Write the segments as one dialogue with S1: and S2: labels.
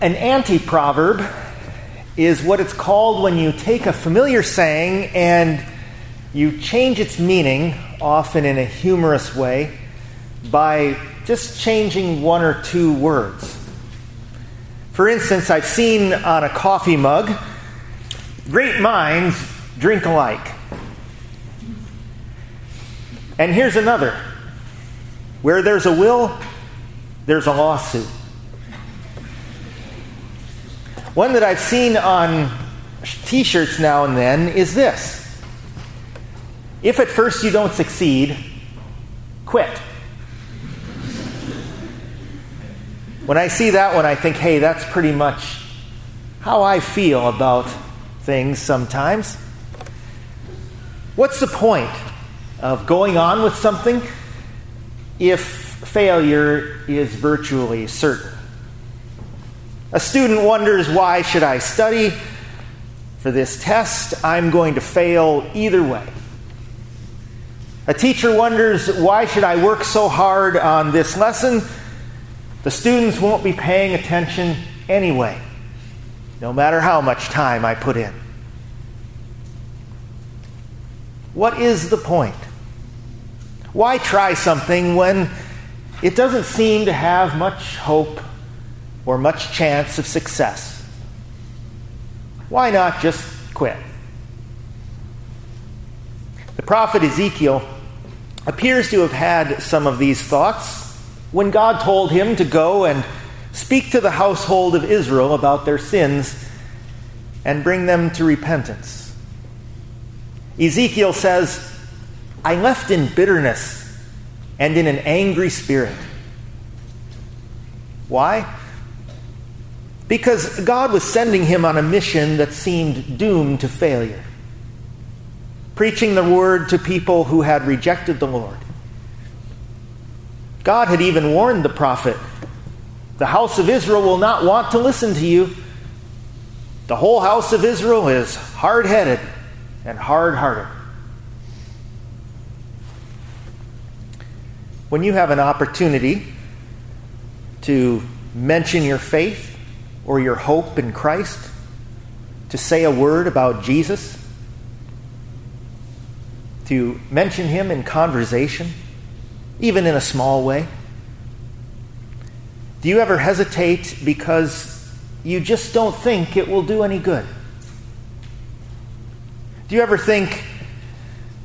S1: An anti proverb is what it's called when you take a familiar saying and you change its meaning, often in a humorous way, by just changing one or two words. For instance, I've seen on a coffee mug, great minds drink alike. And here's another where there's a will, there's a lawsuit. One that I've seen on t shirts now and then is this If at first you don't succeed, quit. When I see that one, I think, hey, that's pretty much how I feel about things sometimes. What's the point of going on with something if failure is virtually certain? A student wonders, why should I study for this test? I'm going to fail either way. A teacher wonders, why should I work so hard on this lesson? The students won't be paying attention anyway, no matter how much time I put in. What is the point? Why try something when it doesn't seem to have much hope or much chance of success. Why not just quit? The prophet Ezekiel appears to have had some of these thoughts when God told him to go and speak to the household of Israel about their sins and bring them to repentance. Ezekiel says, I left in bitterness and in an angry spirit. Why? Because God was sending him on a mission that seemed doomed to failure, preaching the word to people who had rejected the Lord. God had even warned the prophet the house of Israel will not want to listen to you. The whole house of Israel is hard headed and hard hearted. When you have an opportunity to mention your faith, or your hope in Christ, to say a word about Jesus, to mention him in conversation, even in a small way? Do you ever hesitate because you just don't think it will do any good? Do you ever think,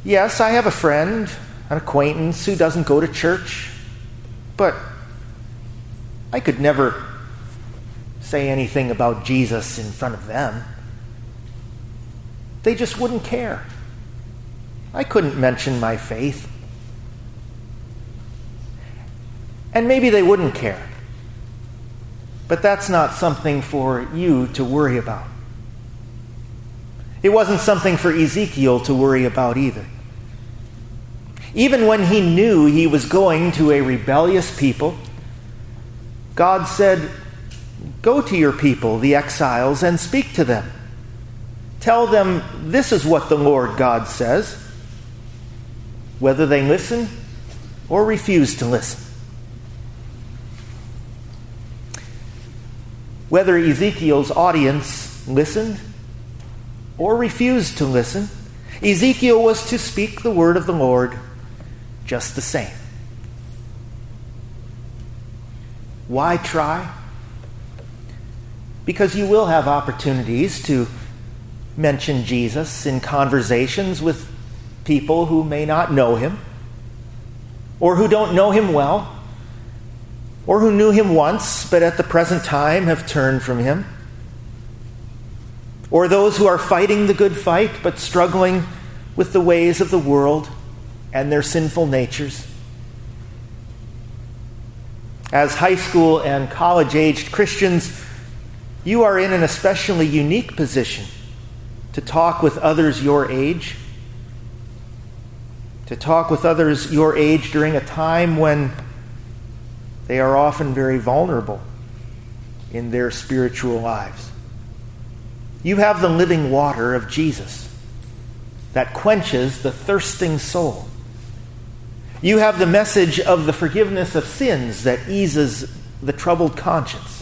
S1: yes, I have a friend, an acquaintance who doesn't go to church, but I could never say anything about Jesus in front of them. They just wouldn't care. I couldn't mention my faith. And maybe they wouldn't care. But that's not something for you to worry about. It wasn't something for Ezekiel to worry about either. Even when he knew he was going to a rebellious people, God said, Go to your people, the exiles, and speak to them. Tell them this is what the Lord God says, whether they listen or refuse to listen. Whether Ezekiel's audience listened or refused to listen, Ezekiel was to speak the word of the Lord just the same. Why try? Because you will have opportunities to mention Jesus in conversations with people who may not know him, or who don't know him well, or who knew him once but at the present time have turned from him, or those who are fighting the good fight but struggling with the ways of the world and their sinful natures. As high school and college aged Christians, you are in an especially unique position to talk with others your age, to talk with others your age during a time when they are often very vulnerable in their spiritual lives. You have the living water of Jesus that quenches the thirsting soul. You have the message of the forgiveness of sins that eases the troubled conscience.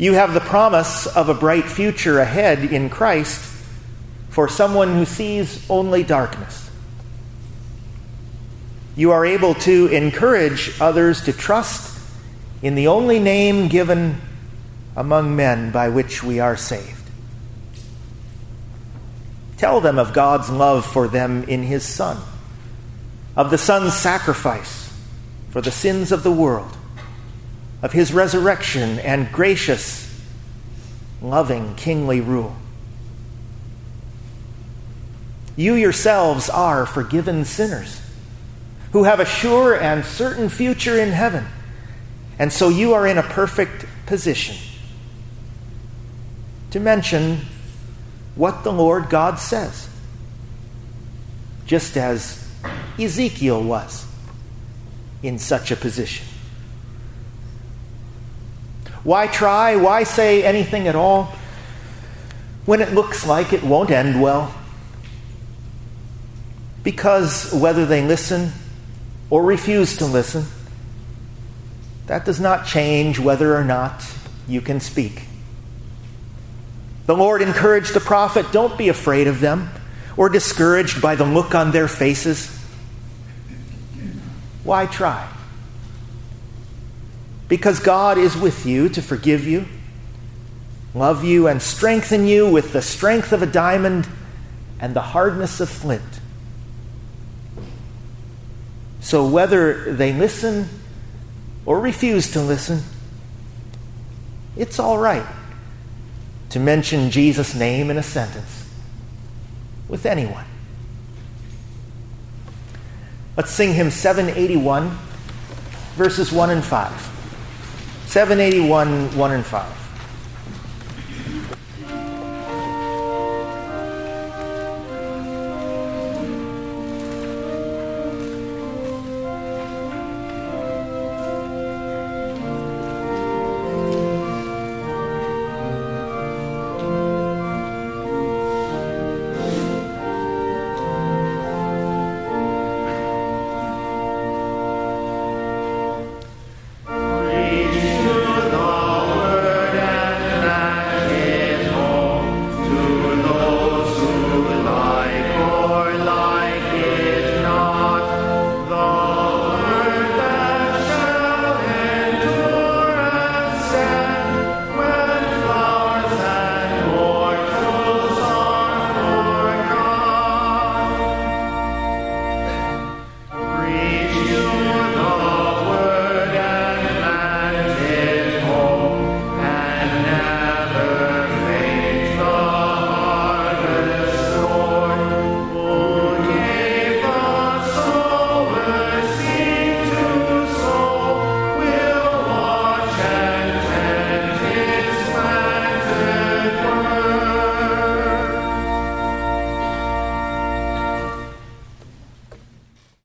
S1: You have the promise of a bright future ahead in Christ for someone who sees only darkness. You are able to encourage others to trust in the only name given among men by which we are saved. Tell them of God's love for them in His Son, of the Son's sacrifice for the sins of the world, of His resurrection and gracious, loving, kingly rule. You yourselves are forgiven sinners who have a sure and certain future in heaven. And so you are in a perfect position to mention what the Lord God says, just as Ezekiel was in such a position. Why try? Why say anything at all when it looks like it won't end well? Because whether they listen or refuse to listen, that does not change whether or not you can speak. The Lord encouraged the prophet don't be afraid of them or discouraged by the look on their faces. Why try? Because God is with you to forgive you, love you, and strengthen you with the strength of a diamond and the hardness of flint. So, whether they listen or refuse to listen, it's all right to mention Jesus' name in a sentence with anyone. Let's sing hymn 781, verses 1 and 5. 781, 1 and 5.